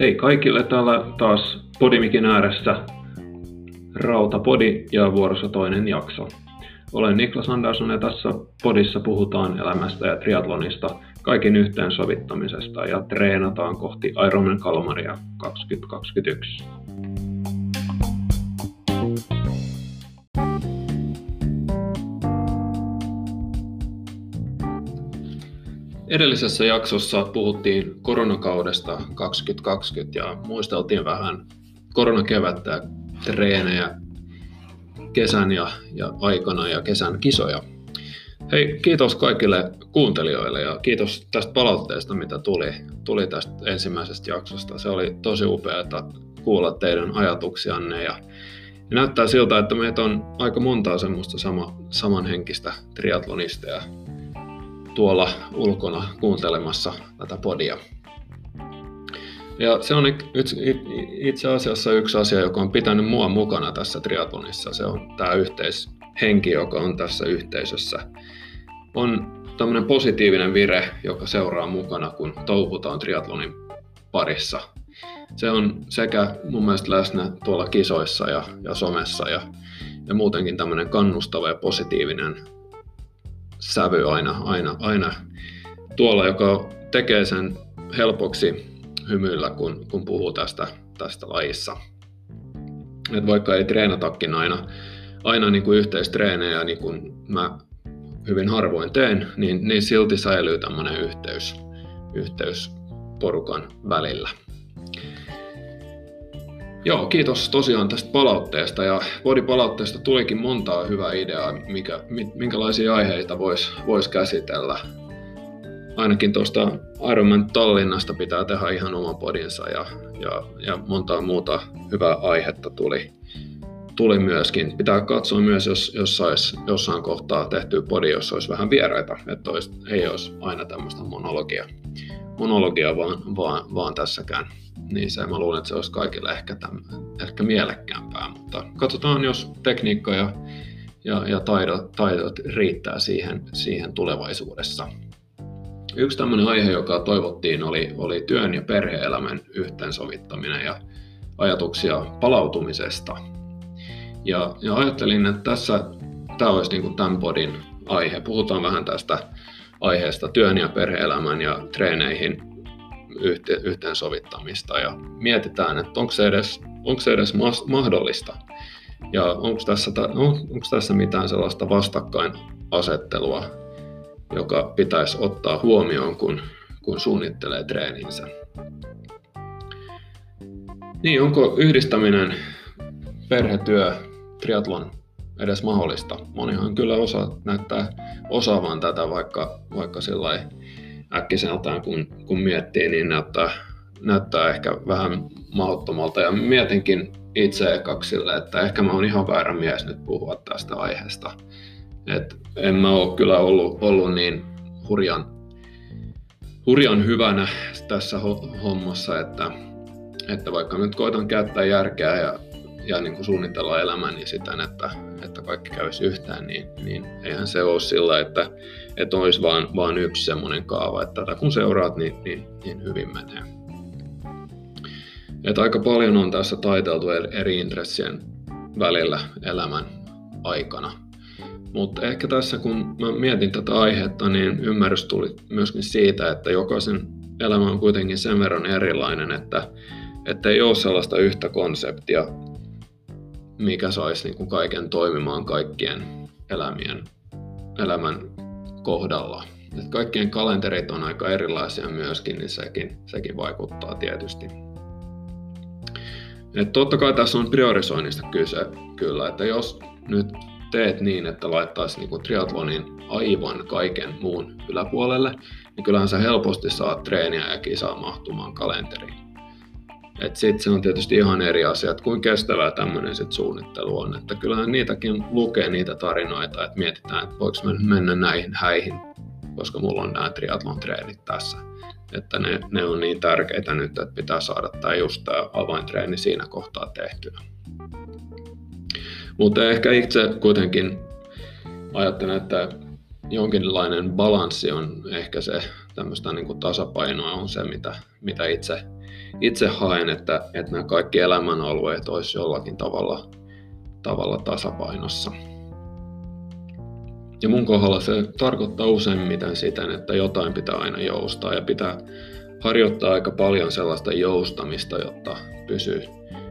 Hei kaikille täällä taas Podimikin ääressä Rautapodi ja vuorossa toinen jakso. Olen Niklas Andersson ja tässä podissa puhutaan elämästä ja triatlonista, kaikin yhteensovittamisesta ja treenataan kohti Ironman Kalmaria 2021. Edellisessä jaksossa puhuttiin koronakaudesta 2020 ja muisteltiin vähän koronakevättä treenejä kesän ja, ja aikana ja kesän kisoja. Hei, kiitos kaikille kuuntelijoille ja kiitos tästä palautteesta, mitä tuli, tuli tästä ensimmäisestä jaksosta. Se oli tosi upeaa kuulla teidän ajatuksianne ja, ja näyttää siltä, että meitä on aika montaa semmoista sama, samanhenkistä triatlonistia tuolla ulkona kuuntelemassa tätä podia. Ja se on itse asiassa yksi asia, joka on pitänyt mua mukana tässä triatlonissa. Se on tämä yhteishenki, joka on tässä yhteisössä. On tämmöinen positiivinen vire, joka seuraa mukana, kun touhutaan triatlonin parissa. Se on sekä mun mielestä läsnä tuolla kisoissa ja, ja somessa ja, ja muutenkin tämmöinen kannustava ja positiivinen sävy aina, aina, aina tuolla, joka tekee sen helpoksi hymyillä, kun, kun puhuu tästä, tästä lajissa. Et vaikka ei treenatakin aina, aina niin kuin yhteistreenejä, niin kuin mä hyvin harvoin teen, niin, niin silti säilyy tämmöinen yhteys, yhteys porukan välillä. Joo, kiitos tosiaan tästä palautteesta ja Body-palautteesta tulikin montaa hyvää ideaa, mikä, minkälaisia aiheita voisi vois käsitellä. Ainakin tuosta Ironman Tallinnasta pitää tehdä ihan oma podinsa ja, ja, ja montaa muuta hyvää aihetta tuli, tuli myöskin. Pitää katsoa myös, jos, jos sais jossain kohtaa tehty podi, jos olisi vähän vieraita, että olisi, ei olisi aina tämmöistä monologia, monologia vaan, vaan, vaan tässäkään niin se mä luulen, että se olisi kaikille ehkä, tämän, ehkä mielekkäämpää, mutta katsotaan, jos tekniikka ja, ja, ja taidot, taidot riittää siihen, siihen tulevaisuudessa. Yksi tämmöinen aihe, joka toivottiin, oli, oli työn ja perhe-elämän yhteensovittaminen ja ajatuksia palautumisesta. Ja, ja ajattelin, että tässä tämä olisi niin tämän podin aihe. Puhutaan vähän tästä aiheesta työn ja perhe-elämän ja treeneihin yhteensovittamista ja mietitään, että onko se edes, onko se edes mahdollista ja onko tässä, onko tässä mitään sellaista vastakkainasettelua, joka pitäisi ottaa huomioon, kun, kun suunnittelee treeninsä. Niin, onko yhdistäminen perhetyö, triatlon edes mahdollista? Monihan kyllä osaa näyttää osaavan tätä, vaikka, vaikka sillä äkkiseltään kun, kun miettii, niin näyttää, näyttää ehkä vähän mahdottomalta. Ja mietinkin itse ekaksi sille, että ehkä mä oon ihan väärä mies nyt puhua tästä aiheesta. Et en mä ole kyllä ollut, ollut niin hurjan, hurjan hyvänä tässä hommassa, että, että vaikka nyt koitan käyttää järkeä ja, ja niin kuin suunnitella elämäni siten, että, että kaikki kävisi yhtään, niin, niin eihän se ole sillä, että, että olisi vaan, vaan yksi semmoinen kaava, että tätä kun seuraat, niin, niin, niin hyvin menee. Että aika paljon on tässä taiteltu eri intressien välillä elämän aikana. Mutta ehkä tässä kun mä mietin tätä aihetta, niin ymmärrys tuli myöskin siitä, että jokaisen elämä on kuitenkin sen verran erilainen, että, että ei ole sellaista yhtä konseptia, mikä saisi niin kuin kaiken toimimaan kaikkien elämien, elämän kohdalla. Et kaikkien kalenterit on aika erilaisia myöskin, niin sekin, sekin vaikuttaa tietysti. Et totta kai tässä on priorisoinnista kyse kyllä, että jos nyt teet niin, että laittaisi niinku triatlonin aivan kaiken muun yläpuolelle, niin kyllähän sä helposti saat treeniä ja kisaa mahtumaan kalenteriin. Sitten se on tietysti ihan eri asia, että kuinka kestävää tämmöinen sit suunnittelu on. Että kyllähän niitäkin lukee niitä tarinoita, että mietitään, että voiko mennä näihin häihin, koska mulla on nämä triathlon treenit tässä. Että ne, ne on niin tärkeitä nyt, että pitää saada tämä just tämä avaintreeni siinä kohtaa tehtynä. Mutta ehkä itse kuitenkin ajattelen, että jonkinlainen balanssi on ehkä se tämmöistä niin kuin tasapainoa on se, mitä, mitä itse, itse haen, että, että nämä kaikki elämänalueet olisi jollakin tavalla, tavalla tasapainossa. Ja mun kohdalla se tarkoittaa useimmiten siten, että jotain pitää aina joustaa ja pitää harjoittaa aika paljon sellaista joustamista, jotta pysyy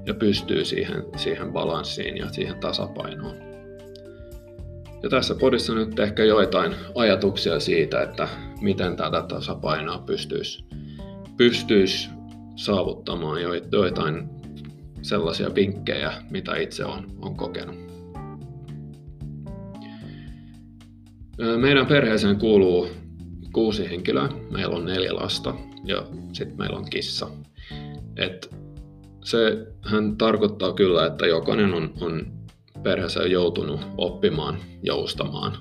ja pystyy siihen, siihen balanssiin ja siihen tasapainoon. Ja tässä podissa nyt ehkä joitain ajatuksia siitä, että miten tätä tasapainoa pystyisi, pystyisi saavuttamaan joitain sellaisia vinkkejä, mitä itse on, on kokenut. Meidän perheeseen kuuluu kuusi henkilöä. Meillä on neljä lasta ja sitten meillä on kissa. Et se hän tarkoittaa kyllä, että jokainen on, on perheessä joutunut oppimaan joustamaan.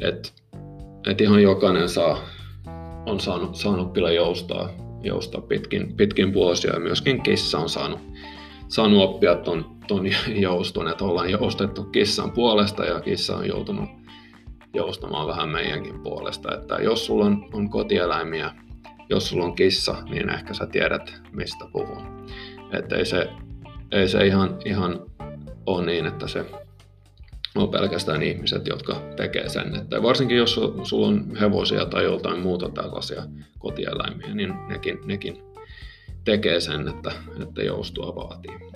Et, et ihan jokainen saa, on saanut, saanut kyllä joustaa, joustaa pitkin, pitkin vuosia ja myöskin kissa on saanut, saanut oppia ton, ton jouston, että ollaan joustettu kissan puolesta ja kissa on joutunut joustamaan vähän meidänkin puolesta. Että jos sulla on, on kotieläimiä, jos sulla on kissa, niin ehkä sä tiedät, mistä puhun. Että ei se, ei se ihan, ihan ole niin, että se on pelkästään ihmiset, jotka tekee sen. Että varsinkin jos sulla on hevosia tai jotain muuta tällaisia kotieläimiä, niin nekin, nekin tekee sen, että, että joustua vaatii.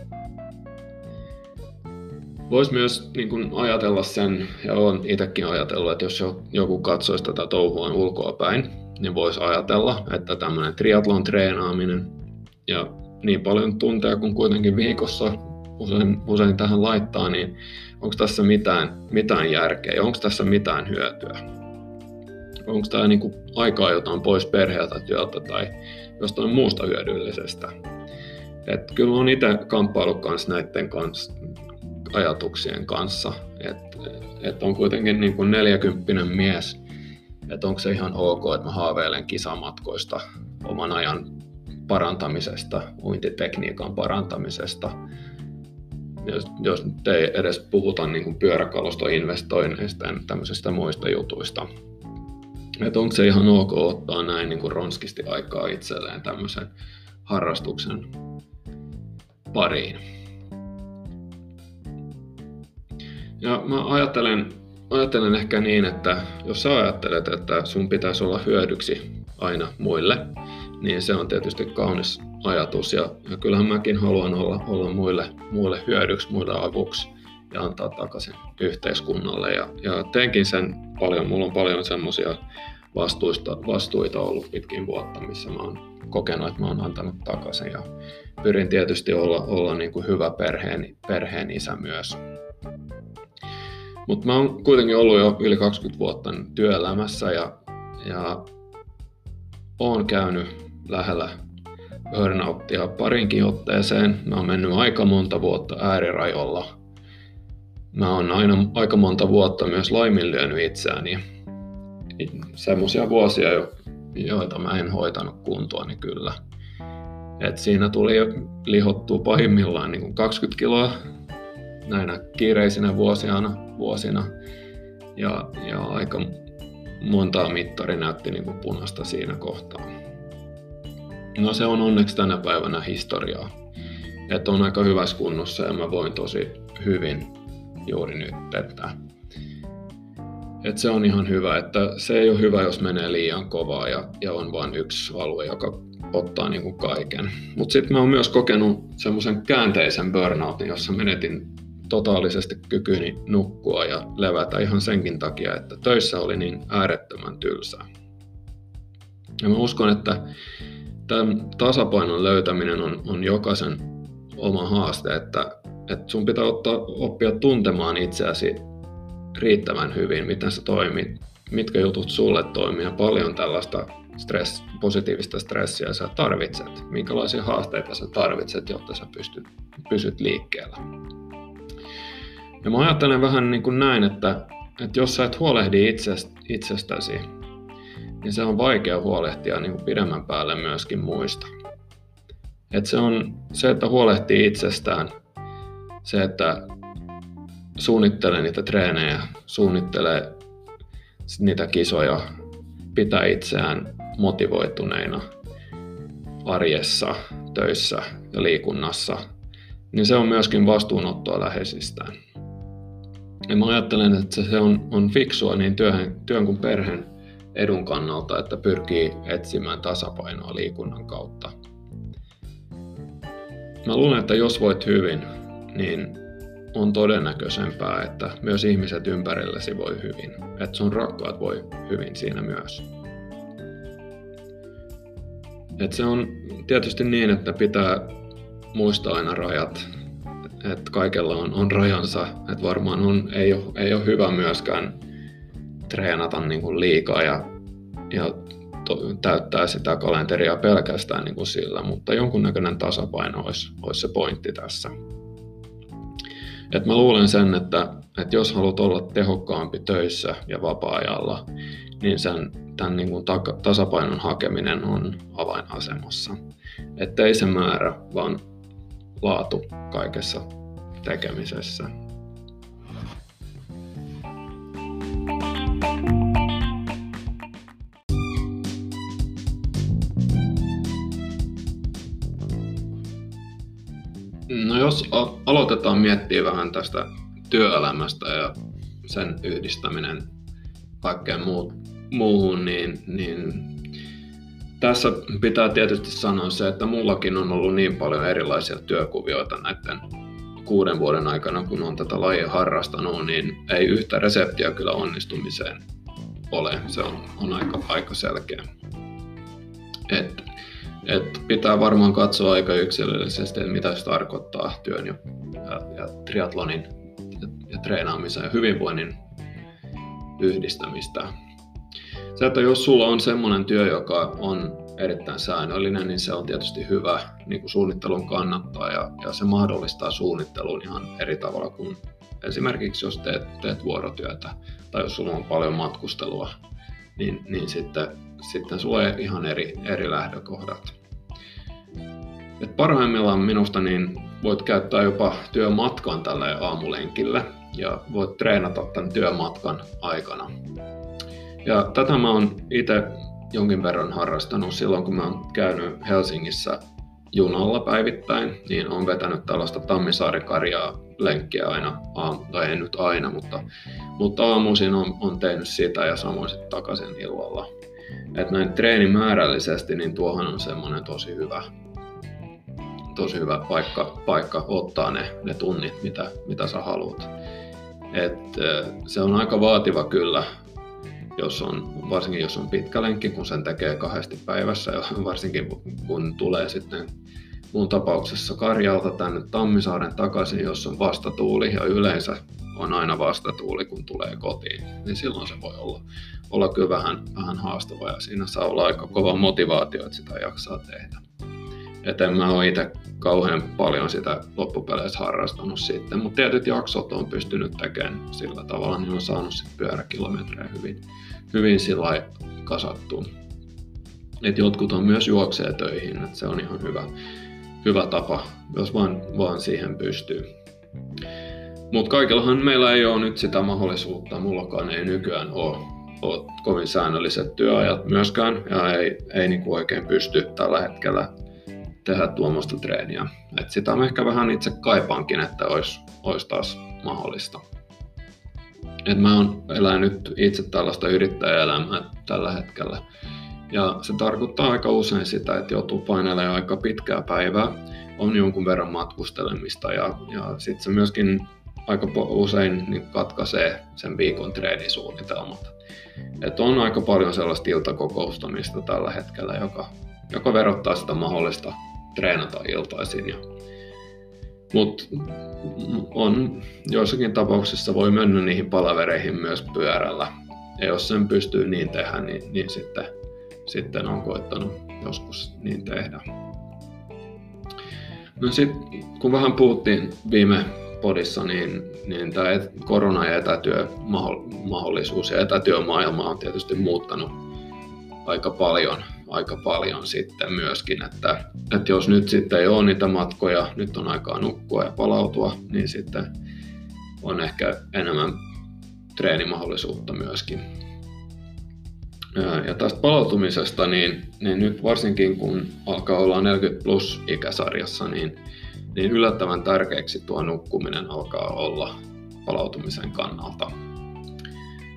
Voisi myös niin kuin ajatella sen, ja olen itsekin ajatellut, että jos joku katsoisi tätä touhua ulkoa päin, niin voisi ajatella, että tämmöinen triatlon treenaaminen ja niin paljon tunteja kuin kuitenkin viikossa usein, usein tähän laittaa, niin onko tässä mitään, mitään järkeä onko tässä mitään hyötyä? Onko tämä niin aikaa jotain pois perheeltä, työltä tai jostain muusta hyödyllisestä? Et kyllä olen itse kamppailut kanssa näiden kanssa, ajatuksien kanssa, että et on kuitenkin niin kuin 40 mies, että onko se ihan ok, että mä haaveilen kisamatkoista oman ajan parantamisesta, uintitekniikan parantamisesta. Jos, jos nyt ei edes puhuta niin kuin pyöräkalustoinvestoinneista ja tämmöisistä muista jutuista. Että onko se ihan ok ottaa näin niin kuin ronskisti aikaa itselleen tämmöisen harrastuksen pariin. Ja mä ajattelen, ajattelen ehkä niin, että jos sä ajattelet, että sun pitäisi olla hyödyksi aina muille, niin se on tietysti kaunis ajatus. Ja, ja kyllähän mäkin haluan olla, olla muille, muille hyödyksi, muille avuksi ja antaa takaisin yhteiskunnalle. Ja, ja teenkin sen paljon, mulla on paljon semmoisia vastuista, vastuita ollut pitkin vuotta, missä mä oon kokenut, että mä oon antanut takaisin. Ja pyrin tietysti olla, olla niin kuin hyvä perheen, perheen isä myös. Mutta mä oon kuitenkin ollut jo yli 20 vuotta työelämässä ja, ja oon käynyt lähellä burnouttia parinkin otteeseen. Mä oon mennyt aika monta vuotta äärirajoilla. Mä oon aina aika monta vuotta myös laiminlyönyt itseäni. Semmoisia vuosia, joita mä en hoitanut kuntoa, niin kyllä. Et siinä tuli lihottua pahimmillaan niin 20 kiloa näinä kiireisinä vuosina, vuosina ja, ja aika montaa mittari näytti niin kuin punaista siinä kohtaa. No se on onneksi tänä päivänä historiaa. Että on aika hyvässä kunnossa ja mä voin tosi hyvin juuri nyt. Että, että se on ihan hyvä, että se ei ole hyvä, jos menee liian kovaa ja, ja on vain yksi alue, joka ottaa niin kaiken. Mutta sitten mä oon myös kokenut semmoisen käänteisen burnoutin, jossa menetin totaalisesti kykyni nukkua ja levätä ihan senkin takia, että töissä oli niin äärettömän tylsää. Ja mä uskon, että tämän tasapainon löytäminen on, on jokaisen oma haaste, että, että sun pitää ottaa, oppia tuntemaan itseäsi riittävän hyvin, miten sä toimit, mitkä jutut sulle toimii? Ja paljon tällaista stress, positiivista stressiä sä tarvitset, minkälaisia haasteita sä tarvitset, jotta sä pystyt, pysyt liikkeellä. Ja mä ajattelen vähän niin kuin näin, että, että jos sä et huolehdi itsestäsi, niin se on vaikea huolehtia niin kuin pidemmän päälle myöskin muista. Et se on se, että huolehtii itsestään, se, että suunnittelee niitä treenejä, suunnittelee niitä kisoja, pitää itseään motivoituneina arjessa, töissä ja liikunnassa, niin se on myöskin vastuunottoa läheisistään. Ja mä ajattelen, että se on, on fiksua niin työn, työn kuin perheen edun kannalta, että pyrkii etsimään tasapainoa liikunnan kautta. Mä luulen, että jos voit hyvin, niin on todennäköisempää, että myös ihmiset ympärilläsi voi hyvin. Että sun rakkaat voi hyvin siinä myös. Et se on tietysti niin, että pitää muistaa aina rajat. Että kaikella on, on rajansa. Että varmaan on, ei, ole, ei ole hyvä myöskään treenata niin kuin liikaa ja, ja to, täyttää sitä kalenteria pelkästään niin kuin sillä, mutta jonkunnäköinen tasapaino olisi, olisi se pointti tässä. Et mä luulen sen, että, että jos haluat olla tehokkaampi töissä ja vapaa-ajalla, niin sen, tämän niin kuin tasapainon hakeminen on avainasemassa. Että ei se määrä, vaan laatu kaikessa tekemisessä. No jos aloitetaan miettiä vähän tästä työelämästä ja sen yhdistäminen kaikkeen muuhun, niin, niin tässä pitää tietysti sanoa se, että mullakin on ollut niin paljon erilaisia työkuvioita näiden kuuden vuoden aikana, kun on tätä lajia harrastanut, niin ei yhtä reseptiä kyllä onnistumiseen ole. Se on, on aika, aika selkeä. Et et pitää varmaan katsoa aika yksilöllisesti, että mitä se tarkoittaa työn ja, ja, ja triatlonin ja, ja treenaamisen ja hyvinvoinnin yhdistämistä. Se, että jos sulla on semmoinen työ, joka on erittäin säännöllinen, niin se on tietysti hyvä niin kuin suunnittelun kannattaa ja, ja se mahdollistaa suunnittelun ihan eri tavalla kuin esimerkiksi jos teet, teet vuorotyötä tai jos sulla on paljon matkustelua, niin, niin sitten sitten sulla on ihan eri, eri lähdökohdat. Et parhaimmillaan minusta niin voit käyttää jopa työmatkan tälle aamulenkille ja voit treenata tämän työmatkan aikana. Ja tätä mä oon itse jonkin verran harrastanut silloin, kun mä oon käynyt Helsingissä junalla päivittäin, niin on vetänyt tällaista Tammisaarikarjaa lenkkiä aina, tai ei nyt aina, mutta, mutta aamuisin on, on tehnyt sitä ja samoin sitten takaisin illalla. Että näin treenimäärällisesti, niin tuohan on semmoinen tosi hyvä, tosi hyvä paikka, paikka ottaa ne, ne tunnit, mitä, mitä sä haluat. Et, se on aika vaativa kyllä, jos on, varsinkin jos on pitkä lenkki, kun sen tekee kahdesti päivässä ja varsinkin kun tulee sitten mun tapauksessa Karjalta tänne Tammisaaren takaisin, jos on vastatuuli ja yleensä on aina vastatuuli, kun tulee kotiin, niin silloin se voi olla, olla kyllä vähän, vähän haastava ja siinä saa olla aika kova motivaatio, että sitä jaksaa tehdä. Et en mä ole itse kauhean paljon sitä loppupeleissä harrastanut sitten, mutta tietyt jaksot on pystynyt tekemään sillä tavalla, niin on saanut sit pyöräkilometrejä hyvin, hyvin sillä kasattua. Et jotkut on myös juoksee töihin, että se on ihan hyvä, hyvä tapa, jos vaan, vaan siihen pystyy. Mutta kaikellahan meillä ei ole nyt sitä mahdollisuutta, mullakaan ei nykyään ole, ole kovin säännölliset työajat myöskään, ja ei, ei niinku oikein pysty tällä hetkellä tehdä tuommoista treeniä. Et sitä mä ehkä vähän itse kaipaankin, että olisi, olisi taas mahdollista. Et mä oon elänyt itse tällaista yrittäjäelämää tällä hetkellä. Ja se tarkoittaa aika usein sitä, että joutuu painelemaan aika pitkää päivää, on jonkun verran matkustelemista ja, ja sitten se myöskin aika usein niin katkaisee sen viikon treenisuunnitelmat. Et on aika paljon sellaista iltakokoustamista tällä hetkellä, joka, joka verottaa sitä mahdollista treenata iltaisin. Ja, mutta on joissakin tapauksissa voi mennä niihin palavereihin myös pyörällä. Ja jos sen pystyy niin tehdä, niin, niin sitten, sitten on koettanut joskus niin tehdä. No sitten kun vähän puhuttiin viime podissa, niin, niin tämä korona- ja etätyömahdollisuus ja etätyömaailma on tietysti muuttanut aika paljon, aika paljon sitten myöskin, että, että jos nyt sitten ei ole niitä matkoja, nyt on aikaa nukkua ja palautua, niin sitten on ehkä enemmän treenimahdollisuutta myöskin. Ja tästä palautumisesta, niin, niin nyt varsinkin kun alkaa olla 40 plus ikäsarjassa, niin, niin yllättävän tärkeäksi tuo nukkuminen alkaa olla palautumisen kannalta.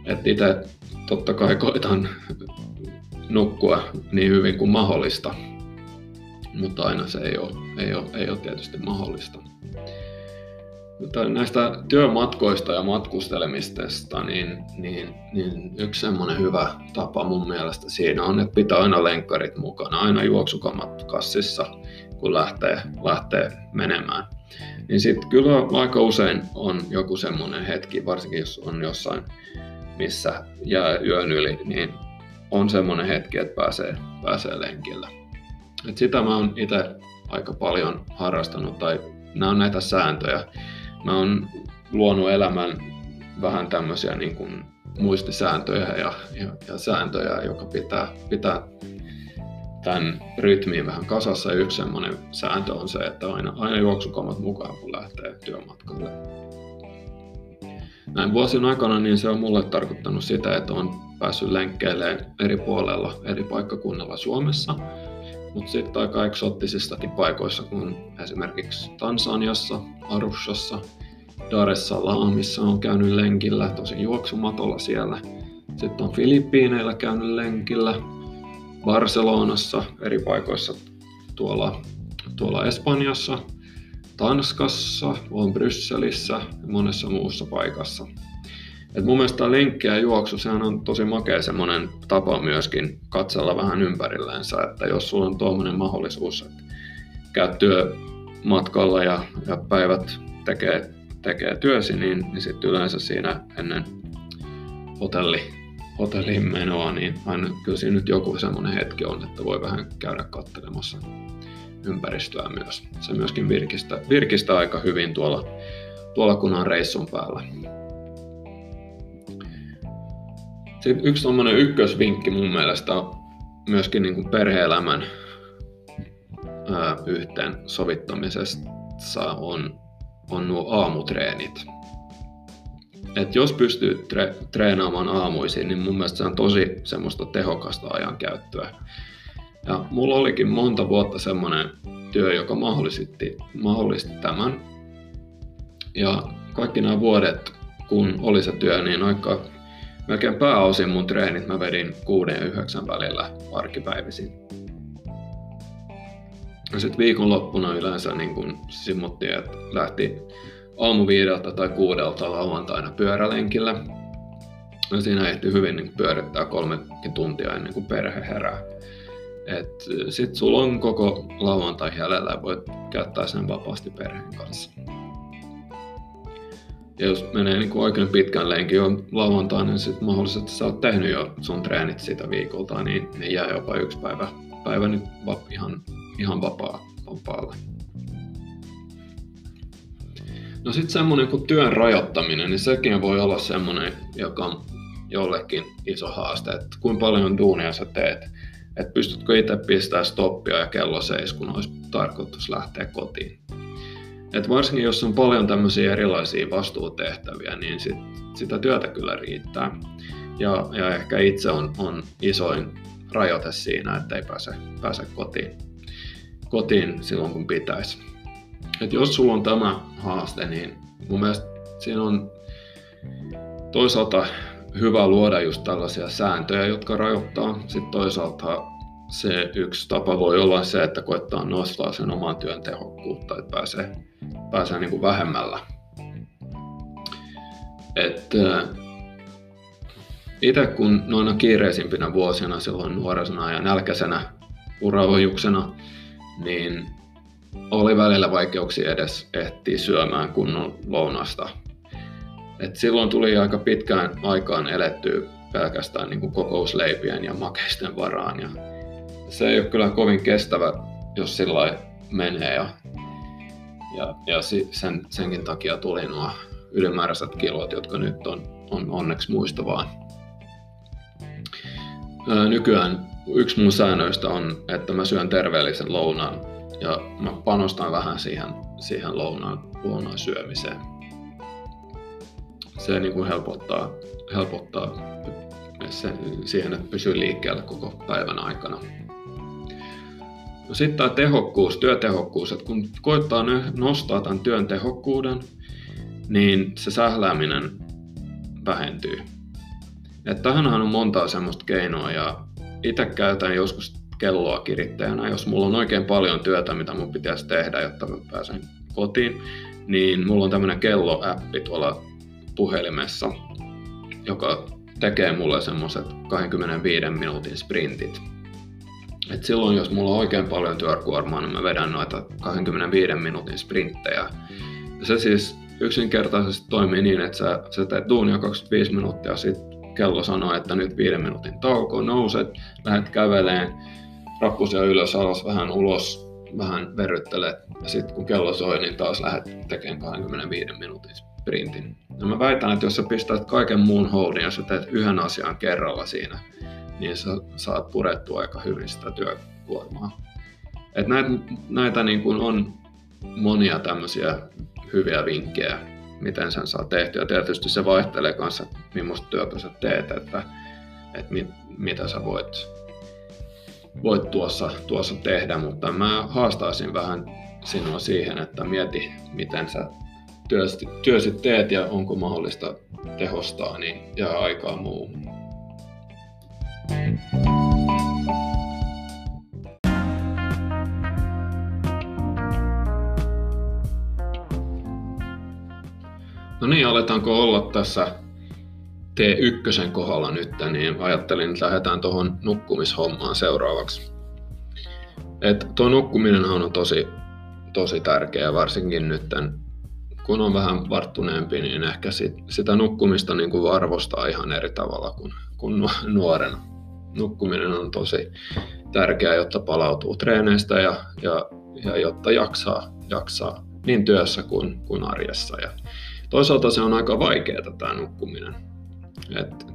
Et itse totta kai koitan nukkua niin hyvin kuin mahdollista, mutta aina se ei ole, ei ole, ei ole tietysti mahdollista. Mutta näistä työmatkoista ja matkustelemisesta, niin, niin, niin yksi semmoinen hyvä tapa mun mielestä siinä on, että pitää aina lenkkarit mukana, aina juoksukamat kassissa, kun lähtee, lähtee menemään. Niin sitten kyllä aika usein on joku semmoinen hetki, varsinkin jos on jossain, missä jää yön yli, niin on semmoinen hetki, että pääsee, pääsee lenkillä. Et sitä mä oon itse aika paljon harrastanut, tai nämä on näitä sääntöjä. Mä oon luonut elämän vähän tämmöisiä niin kuin muistisääntöjä ja, ja, ja sääntöjä, joka pitää, pitää tämän rytmiin vähän kasassa. Yksi semmoinen sääntö on se, että aina, aina juoksukamat mukaan, kun lähtee työmatkalle. Näin vuosien aikana niin se on mulle tarkoittanut sitä, että on päässyt lenkkeilemään eri puolella, eri paikkakunnalla Suomessa. Mutta sitten aika eksoottisistakin paikoissa, kun esimerkiksi Tansaniassa, Arushassa, Dar es Salaamissa on käynyt lenkillä, tosi juoksumatolla siellä. Sitten on Filippiineillä käynyt lenkillä, Barcelonassa, eri paikoissa tuolla, tuolla Espanjassa, Tanskassa, on Brysselissä ja monessa muussa paikassa. Et mun mielestä lenkki ja juoksu, sehän on tosi makea semmoinen tapa myöskin katsella vähän ympärilleensä, että jos sulla on tuommoinen mahdollisuus, että käy työmatkalla ja, ja päivät tekee, tekee työsi, niin, niin sitten yleensä siinä ennen hotelli, hotelliin menoa, niin aina kyllä siinä nyt joku semmoinen hetki on, että voi vähän käydä katselemassa ympäristöä myös. Se myöskin virkistää, virkistää aika hyvin tuolla, tuolla kun on reissun päällä. Sitten yksi tuommoinen ykkösvinkki mun mielestä on myöskin niin kuin perhe-elämän yhteen sovittamisessa on, on nuo aamutreenit. Et jos pystyy tre- treenaamaan aamuisin, niin mun mielestä se on tosi semmoista tehokasta ajankäyttöä. Ja mulla olikin monta vuotta semmoinen työ, joka mahdollisti, mahdollisti tämän. Ja kaikki nämä vuodet, kun oli se työ, niin aika melkein pääosin mun treenit mä vedin 6 ja 9 välillä arkipäivisin. Ja sitten viikonloppuna yleensä niin kun simmuttiin, että lähti aamu viideltä tai kuudelta lauantaina pyörälenkillä. Ja siinä ehti hyvin niin pyörittää kolmekin tuntia ennen kuin perhe herää. Et sit sulla on koko lauantai jäljellä ja voit käyttää sen vapaasti perheen kanssa. Ja jos menee niin kuin oikein pitkän lenkin on lauantaina, niin sitten mahdollisesti sä oot tehnyt jo sun treenit sitä viikolta, niin ne jää jopa yksi päivä, päivä nyt ihan, ihan vapaa, vapaalle. No sitten semmoinen kuin työn rajoittaminen, niin sekin voi olla semmoinen, joka on jollekin iso haaste, että kuinka paljon duunia sä teet, että pystytkö itse pistämään stoppia ja kello seis, kun olisi tarkoitus lähteä kotiin. Et varsinkin jos on paljon tämmöisiä erilaisia vastuutehtäviä, niin sit, sitä työtä kyllä riittää. Ja, ja ehkä itse on, on isoin rajoite siinä, että ei pääse, pääse kotiin, kotiin silloin kun pitäisi. Et jos sulla on tämä haaste, niin mun mielestä siinä on toisaalta hyvä luoda just tällaisia sääntöjä, jotka rajoittaa. Sitten toisaalta se yksi tapa voi olla se, että koettaa nostaa sen oman työn tehokkuutta, että pääsee, pääsee niin kuin vähemmällä. itse kun noina kiireisimpinä vuosina, silloin nuoresena ja nälkäisenä uraojuksena, niin oli välillä vaikeuksia edes ehtiä syömään kunnon lounasta. Et silloin tuli aika pitkään aikaan elettyä pelkästään niin kokousleipien ja makeisten varaan. Ja se ei ole kyllä kovin kestävä, jos sillä menee. Ja, ja, ja sen, senkin takia tuli nuo ylimääräiset kilot, jotka nyt on, on onneksi muista vaan. Nykyään yksi mun säännöistä on, että mä syön terveellisen lounaan ja mä panostan vähän siihen, siihen lounaan, lounaan syömiseen. Se niin kuin helpottaa, helpottaa siihen, että pysyy liikkeellä koko päivän aikana. No sitten tämä tehokkuus, työtehokkuus, että kun koittaa nostaa tämän työn tehokkuuden, niin se sählääminen vähentyy. Että on montaa semmoista keinoa ja itse käytän joskus kelloa kirittäjänä, jos mulla on oikein paljon työtä, mitä mun pitäisi tehdä, jotta mä pääsen kotiin, niin mulla on tämmöinen kelloäppi tuolla puhelimessa, joka tekee mulle semmoiset 25 minuutin sprintit. Et silloin, jos mulla on oikein paljon työkuormaa, niin mä vedän noita 25 minuutin sprinttejä. Se siis yksinkertaisesti toimii niin, että sä, sä teet duunia 25 minuuttia, sit kello sanoo, että nyt 5 minuutin tauko, nouset, lähdet käveleen, rappusia ylös, alas, vähän ulos, vähän verryttelet, ja sitten kun kello soi, niin taas lähdet tekemään 25 minuutin sprintin. Ja mä väitän, että jos sä pistät kaiken muun holdin ja sä teet yhden asian kerralla siinä, niin sä saat purettua aika hyvin sitä työkuormaa. Et näitä, näitä niin kuin on monia tämmöisiä hyviä vinkkejä, miten sen saa tehtyä. Tietysti se vaihtelee kanssa, millaista työtä sä teet, että, että mit, mitä sä voit, voit tuossa, tuossa tehdä, mutta mä haastaisin vähän sinua siihen, että mieti, miten sä työsi, työsi teet ja onko mahdollista tehostaa, niin jää aikaa muuhun. No niin, aletaanko olla tässä T1 kohdalla nyt, niin ajattelin, että lähdetään tuohon nukkumishommaan seuraavaksi. Et tuo nukkuminen on tosi, tosi tärkeä, varsinkin nyt kun on vähän varttuneempi, niin ehkä sit, sitä nukkumista niin kuin arvostaa ihan eri tavalla kuin, kuin nuorena. Nukkuminen on tosi tärkeää, jotta palautuu treeneistä ja, ja, ja jotta jaksaa, jaksaa niin työssä kuin, kuin arjessa. Ja toisaalta se on aika vaikeaa tämä nukkuminen. Et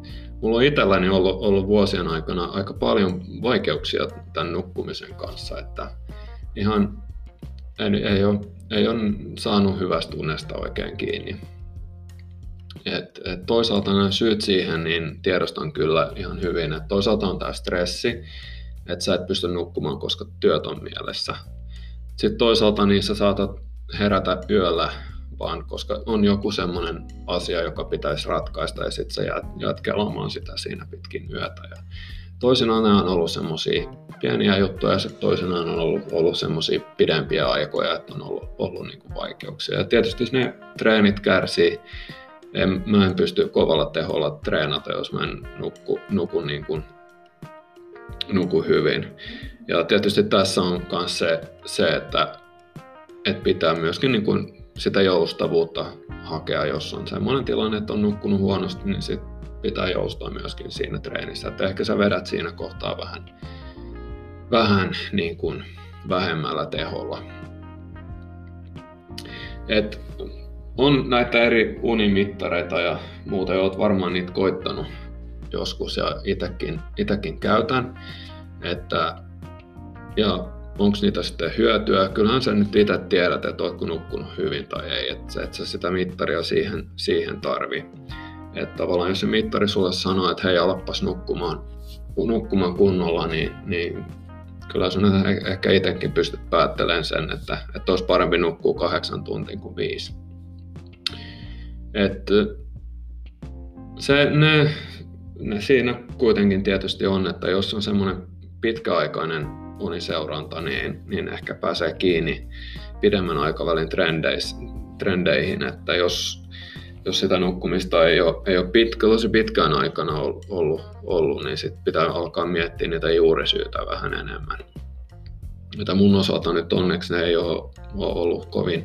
mulla on itselläni ollut, ollut vuosien aikana aika paljon vaikeuksia tämän nukkumisen kanssa, että ihan ei, ei, ole, ei ole saanut hyvästä unesta oikein kiinni. Et, et toisaalta nämä syyt siihen niin tiedostan kyllä ihan hyvin. Et toisaalta on tämä stressi, että sä et pysty nukkumaan, koska työt on mielessä. Sitten toisaalta niin sä saatat herätä yöllä vaan, koska on joku semmoinen asia, joka pitäisi ratkaista ja sitten sä jäät, jäät sitä siinä pitkin yötä. Ja toisinaan nämä on ollut semmoisia pieniä juttuja ja sitten toisinaan on ollut, ollut semmoisia pidempiä aikoja, että on ollut, ollut niin kuin vaikeuksia. Ja tietysti ne treenit kärsii. En, mä en pysty kovalla teholla treenata, jos mä en nukku, nuku, niin kuin, nuku hyvin. Ja tietysti tässä on myös se, se että, että pitää myöskin niin kuin sitä joustavuutta hakea, jos on semmoinen tilanne, että on nukkunut huonosti, niin sit pitää joustaa myöskin siinä treenissä. Että ehkä sä vedät siinä kohtaa vähän, vähän niin kuin vähemmällä teholla. Et on näitä eri unimittareita ja muuta, oot varmaan niitä koittanut joskus ja itekin, itekin käytän. Että, ja onko niitä sitten hyötyä. Kyllähän sä nyt itse tiedät, että ootko nukkunut hyvin tai ei, että et sä sitä mittaria siihen, siihen tarvii. Että tavallaan jos se mittari sulle sanoo, että hei, alappas nukkumaan, nukkumaan kunnolla, niin, niin kyllä sun ehkä itsekin pystyt päättelemään sen, että, että olisi parempi nukkua kahdeksan tuntia kuin viisi. Et se, ne, ne siinä kuitenkin tietysti on, että jos on semmoinen pitkäaikainen uniseuranta, niin, niin ehkä pääsee kiinni pidemmän aikavälin trendeihin, että jos jos sitä nukkumista ei ole, ei ole pitkä, tosi pitkään aikana ollut, ollut niin sit pitää alkaa miettiä niitä juurisyitä vähän enemmän. Mitä mun osalta nyt onneksi ne ei ole, ole ollut kovin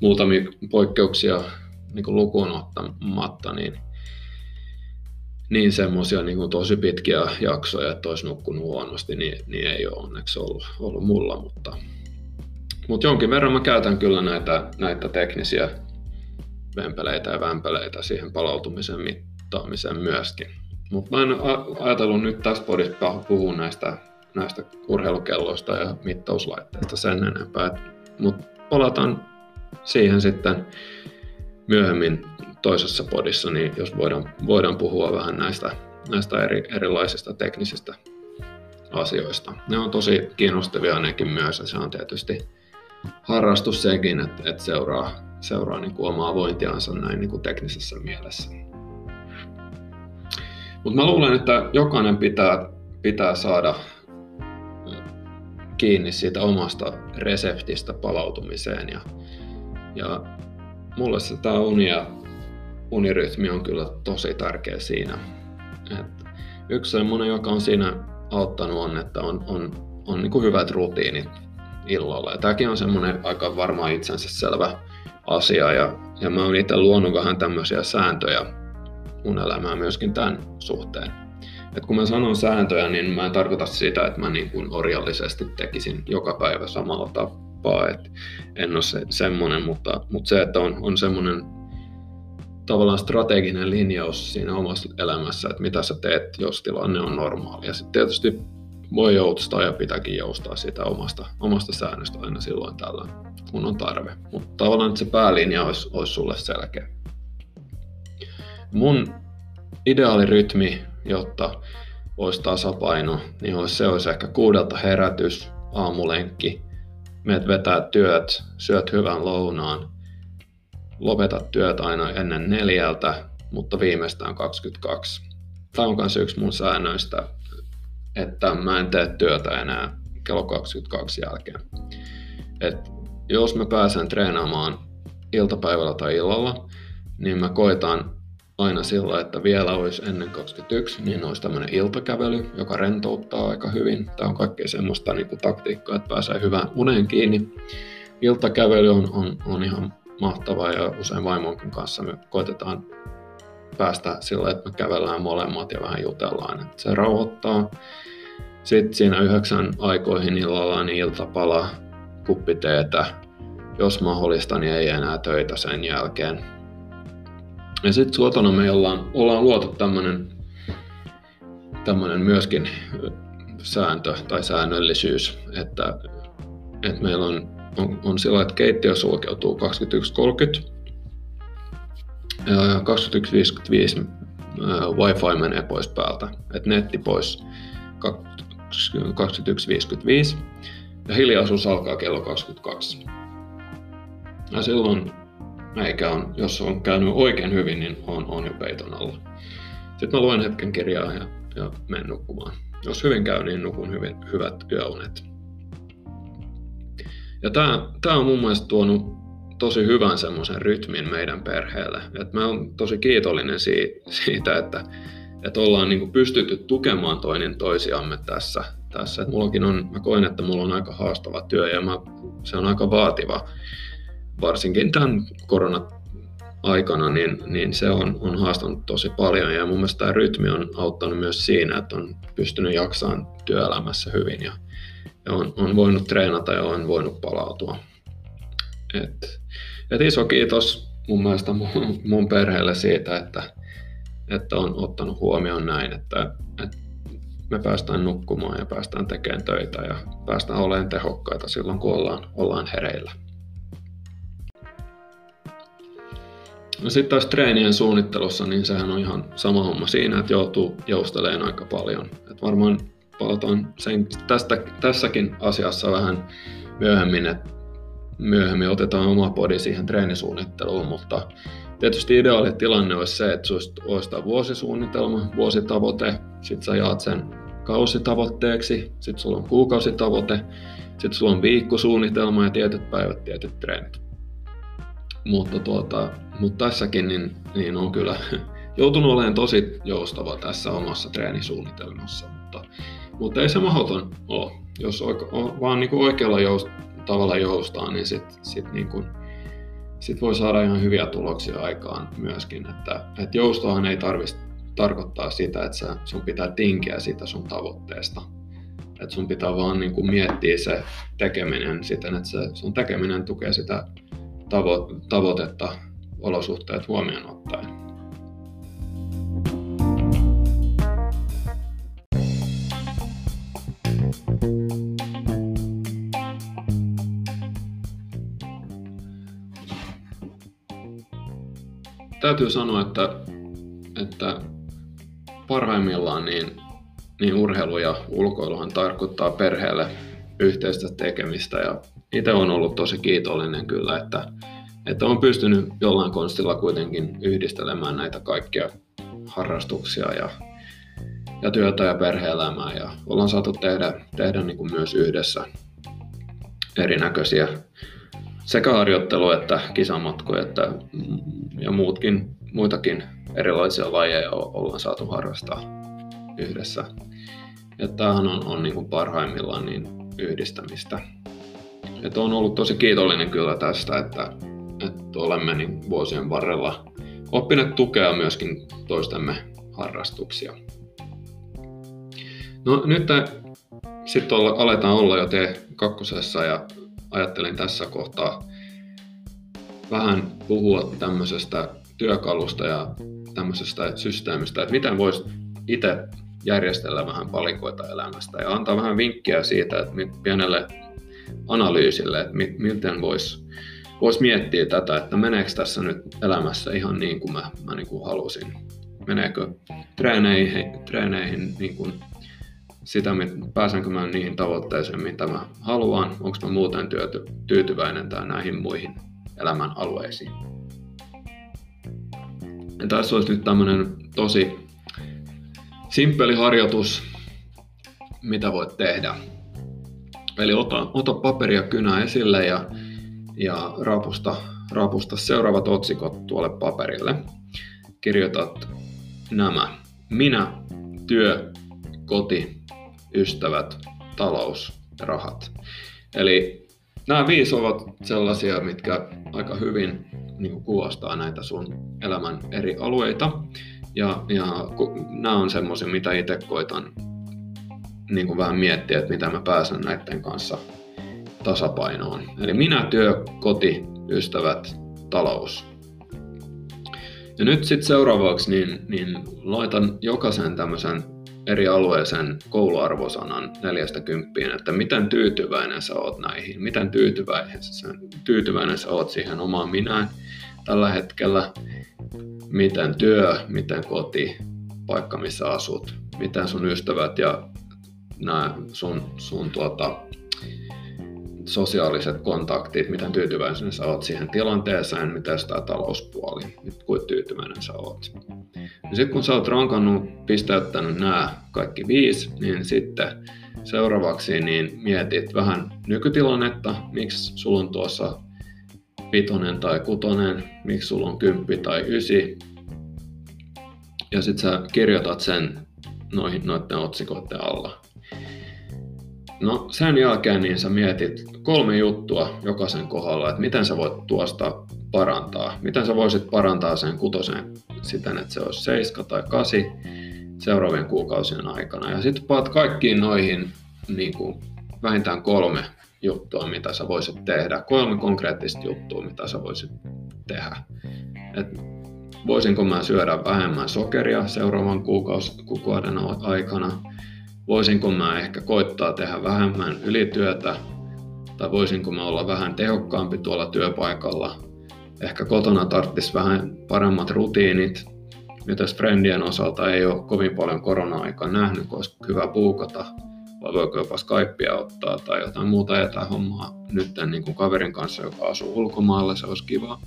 muutamia poikkeuksia niin lukuun ottamatta, niin, niin semmoisia niin tosi pitkiä jaksoja, että olisi nukkunut huonosti, niin, niin ei ole onneksi ollut, ollut mulla, mutta, mutta jonkin verran mä käytän kyllä näitä, näitä teknisiä vempeleitä ja vämpeleitä siihen palautumisen mittaamiseen myöskin. Mutta mä en ajatellut nyt tässä podissa puhua näistä, näistä urheilukelloista ja mittauslaitteista sen enempää. Mutta palataan siihen sitten myöhemmin toisessa podissa, niin jos voidaan, voidaan puhua vähän näistä, näistä eri, erilaisista teknisistä asioista. Ne on tosi kiinnostavia nekin myös ja se on tietysti harrastus sekin, että, että seuraa, seuraa niin kuin omaa vointiansa näin niin kuin teknisessä mielessä. Mutta mä luulen, että jokainen pitää, pitää saada kiinni siitä omasta reseptistä palautumiseen. Ja, ja mulle se tämä uni ja unirytmi on kyllä tosi tärkeä siinä. Et yksi semmoinen, joka on siinä auttanut on, että on, on, on niin kuin hyvät rutiinit illalla. Ja tämäkin on semmoinen aika varmaan itsensä selvä asia ja, ja mä oon itse luonut vähän tämmöisiä sääntöjä mun elämään myöskin tämän suhteen. Et kun mä sanon sääntöjä, niin mä en tarkoita sitä, että mä niin kuin orjallisesti tekisin joka päivä samalla tapaa. Et en ole se, semmoinen, mutta, mutta se, että on, on semmoinen tavallaan strateginen linjaus siinä omassa elämässä, että mitä sä teet, jos tilanne on normaali. Ja sitten tietysti voi joustaa ja pitääkin joustaa sitä omasta, omasta säännöstä aina silloin tällä, kun on tarve. Mutta tavallaan että se päälinja olisi, olisi sulle selkeä. Mun ideaalirytmi, jotta olisi tasapaino, niin olisi, se olisi ehkä kuudelta herätys, aamulenkki, meet vetää työt, syöt hyvän lounaan, lopetat työt aina ennen neljältä, mutta viimeistään 22. Tämä on myös yksi mun säännöistä, että mä en tee työtä enää kello 22 jälkeen. Et jos mä pääsen treenaamaan iltapäivällä tai illalla, niin mä koitan aina sillä, että vielä olisi ennen 21, niin olisi tämmöinen iltakävely, joka rentouttaa aika hyvin. Tämä on kaikkea semmoista niin taktiikkaa, että pääsee hyvään uneen kiinni. Iltakävely on, on, on ihan mahtavaa ja usein vaimonkin kanssa me koitetaan päästä sillä, että me kävellään molemmat ja vähän jutellaan. Että se rauhoittaa. Sitten siinä yhdeksän aikoihin illalla niin iltapala, kuppiteetä, jos mahdollista, niin ei enää töitä sen jälkeen. Ja sitten suotona me ollaan, ollaan luotu tämmöinen tämmönen myöskin sääntö tai säännöllisyys, että, että meillä on, on, on sillä että keittiö sulkeutuu 21.30 ja 21.55 Wi-Fi menee pois päältä, että netti pois 21.55 ja hiljaisuus alkaa kello 22. Ja silloin eikä on, jos on käynyt oikein hyvin, niin on, on jo peiton alla. Sitten mä luen hetken kirjaa ja, ja menen nukkumaan. Jos hyvin käy, niin nukun hyvin, hyvät yöunet. Ja tämä, tämä on mun mielestä tuonut tosi hyvän semmoisen rytmin meidän perheelle. Et mä oon tosi kiitollinen siitä, että, että ollaan niinku pystytty tukemaan toinen toisiamme tässä. tässä. Et mullakin on, mä koen, että mulla on aika haastava työ ja mä, se on aika vaativa varsinkin tämän korona aikana, niin, niin se on, on haastanut tosi paljon ja mun mielestä tämä rytmi on auttanut myös siinä, että on pystynyt jaksamaan työelämässä hyvin ja on, on voinut treenata ja on voinut palautua. Et, et iso kiitos mun mielestä mun, mun perheelle siitä, että, että on ottanut huomioon näin, että, että me päästään nukkumaan ja päästään tekemään töitä ja päästään olemaan tehokkaita silloin, kun ollaan, ollaan hereillä. No sitten taas treenien suunnittelussa, niin sehän on ihan sama homma siinä, että joutuu joustelemaan aika paljon. Et varmaan palataan sen, tästä, tässäkin asiassa vähän myöhemmin, että myöhemmin otetaan oma podi siihen treenisuunnitteluun, mutta tietysti ideaali tilanne olisi se, että olisi tämä vuosisuunnitelma, vuositavoite, sitten sä jaat sen kausitavoitteeksi, sitten sulla on kuukausitavoite, sitten sulla on viikkosuunnitelma ja tietyt päivät, tietyt treenit. Mutta, tuota, mutta tässäkin niin, niin on kyllä joutunut olemaan tosi joustava tässä omassa treenisuunnitelmassa, mutta, mutta ei se mahdoton ole. Jos on, vaan niin kuin oikealla joust, tavalla joustaa, niin sitten sit niin kuin, sit voi saada ihan hyviä tuloksia aikaan myöskin. Että, että joustohan ei tarvitse tarkoittaa sitä, että sä, sun pitää tinkiä siitä sun tavoitteesta. Että sun pitää vaan niin kuin miettiä se tekeminen siten, että se sun tekeminen tukee sitä tavo- tavoitetta olosuhteet huomioon ottaen. Täytyy sanoa, että, että parhaimmillaan niin, niin urheilu ja ulkoiluhan tarkoittaa perheelle yhteistä tekemistä. Ja itse on ollut tosi kiitollinen kyllä, että, että on pystynyt jollain konstilla kuitenkin yhdistelemään näitä kaikkia harrastuksia ja, ja työtä ja perhe-elämää. Ja ollaan saatu tehdä, tehdä niin kuin myös yhdessä erinäköisiä sekä harjoittelu- että kisamatkoja että, ja muutkin, muitakin erilaisia lajeja ollaan saatu harrastaa yhdessä. Ja tämähän on, on niin kuin parhaimmillaan niin yhdistämistä. Et on ollut tosi kiitollinen kyllä tästä, että, että olemme niin vuosien varrella oppineet tukea myöskin toistemme harrastuksia. No nyt sitten aletaan olla jo T2 ja ajattelin tässä kohtaa vähän puhua tämmöisestä työkalusta ja tämmöisestä systeemistä, että miten voisi itse järjestellä vähän palikoita elämästä ja antaa vähän vinkkiä siitä, että pienelle analyysille, että miten voisi vois miettiä tätä, että meneekö tässä nyt elämässä ihan niin kuin mä, mä niin kuin halusin. Meneekö treeneihin, treeneihin niin kuin sitä, pääsenkö mä niihin tavoitteisiin, mitä mä haluan, onko mä muuten työty, tyytyväinen tai näihin muihin elämän alueisiin. Ja tässä olisi nyt tämmöinen tosi simppeli harjoitus, mitä voit tehdä. Eli ota, ota paperia kynä esille ja, ja rapusta, rapusta seuraavat otsikot tuolle paperille. Kirjoitat nämä. Minä, työ, koti, ystävät, talous rahat. Eli nämä viisi ovat sellaisia, mitkä aika hyvin niin kuvastaa näitä sun elämän eri alueita. Ja, ja nämä on semmoisia, mitä itse koitan niin kuin vähän miettiä, että mitä mä pääsen näiden kanssa tasapainoon. Eli minä, työ, koti, ystävät, talous. Ja nyt sitten seuraavaksi niin, niin laitan jokaisen tämmöisen eri alueeseen kouluarvosanan neljästä kymppiin, että miten tyytyväinen sä oot näihin, miten tyytyväinen, tyytyväinen sä oot siihen omaan minään tällä hetkellä, miten työ, miten koti, paikka missä asut, miten sun ystävät ja nämä sun, sun tuota, sosiaaliset kontaktit, miten tyytyväinen sä oot siihen tilanteeseen, miten sitä talouspuoli, kuinka tyytyväinen sä oot. Sitten kun sä oot rankannut, pistäyttänyt nämä kaikki viisi, niin sitten seuraavaksi niin mietit vähän nykytilannetta, miksi sulla on tuossa vitonen tai kutonen, miksi sulla on kymppi tai ysi. Ja sitten sä kirjoitat sen noihin, noiden otsikoiden alla. No sen jälkeen niin sä mietit kolme juttua jokaisen kohdalla, että miten sä voit tuosta parantaa. Miten sä voisit parantaa sen kutosen siten, että se olisi 7 tai 8 seuraavien kuukausien aikana. Ja sitten paat kaikkiin noihin niin kuin vähintään kolme juttua, mitä sä voisit tehdä. Kolme konkreettista juttua, mitä sä voisit tehdä. Et voisinko mä syödä vähemmän sokeria seuraavan kuukauden aikana? Voisinko mä ehkä koittaa tehdä vähemmän ylityötä? Tai voisinko mä olla vähän tehokkaampi tuolla työpaikalla? Ehkä kotona tarvitsisi vähän paremmat rutiinit, mitä friendien osalta ei ole kovin paljon korona-aikaa nähnyt, koska hyvä puukata, vai voiko jopa Skypea ottaa tai jotain muuta etähommaa nyt niin kuin kaverin kanssa, joka asuu ulkomailla, se olisi kiva.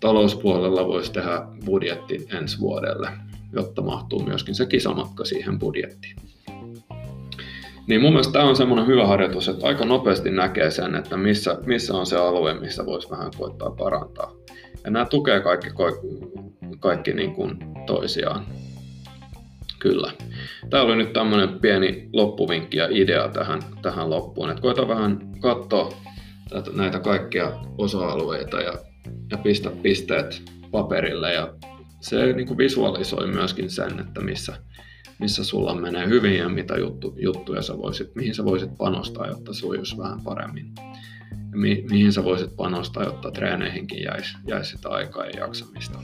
Talouspuolella voisi tehdä budjetti ensi vuodelle, jotta mahtuu myöskin se kisamatka siihen budjettiin. Niin mun mielestä tämä on semmoinen hyvä harjoitus, että aika nopeasti näkee sen, että missä, missä on se alue, missä voisi vähän koittaa parantaa. Ja nämä tukee kaikki, kaikki niin kuin toisiaan. Kyllä. Tämä oli nyt tämmöinen pieni loppuvinkki ja idea tähän, tähän loppuun. Että koita vähän katsoa tätä, näitä kaikkia osa-alueita ja, ja pistä pisteet paperille. Ja se niin kuin visualisoi myöskin sen, että missä, missä sulla menee hyvin ja mitä juttu, juttuja sä voisit, mihin sä voisit panostaa, jotta sujuisi vähän paremmin. Ja mi, mihin sä voisit panostaa, jotta treeneihinkin jäisi, jäisi sitä aikaa ja jaksamista.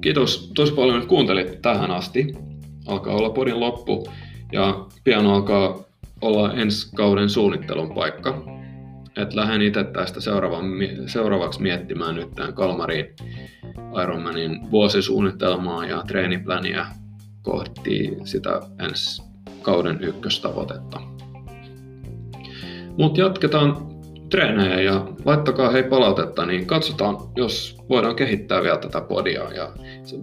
Kiitos tosi paljon, että kuuntelit tähän asti. Alkaa olla podin loppu ja pian alkaa olla ensi kauden suunnittelun paikka. että lähden itse tästä seuraavaksi miettimään nyt tämän Kalmarin Ironmanin vuosisuunnitelmaa ja treenipläniä kohti sitä ensi kauden ykköstavoitetta. Mutta jatketaan treenejä ja laittakaa hei palautetta, niin katsotaan, jos voidaan kehittää vielä tätä podia. Ja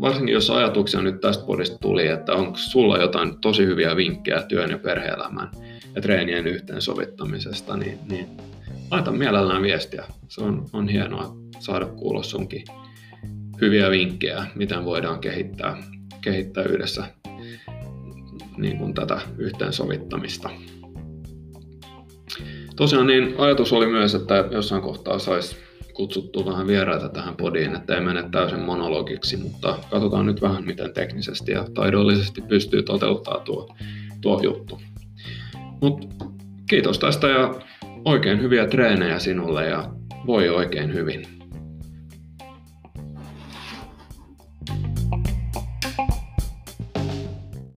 varsinkin jos ajatuksia nyt tästä podista tuli, että onko sulla jotain tosi hyviä vinkkejä työn ja perhe-elämän ja treenien yhteensovittamisesta, niin, niin laita mielellään viestiä. Se on, on hienoa saada kuulla sunkin hyviä vinkkejä, miten voidaan kehittää, kehittää yhdessä niin kuin tätä yhteensovittamista. Tosiaan niin ajatus oli myös, että jossain kohtaa saisi kutsuttua vähän vieraita tähän podiin, että ei mene täysin monologiksi, mutta katsotaan nyt vähän, miten teknisesti ja taidollisesti pystyy toteuttamaan tuo, tuo juttu. Mut kiitos tästä ja oikein hyviä treenejä sinulle ja voi oikein hyvin.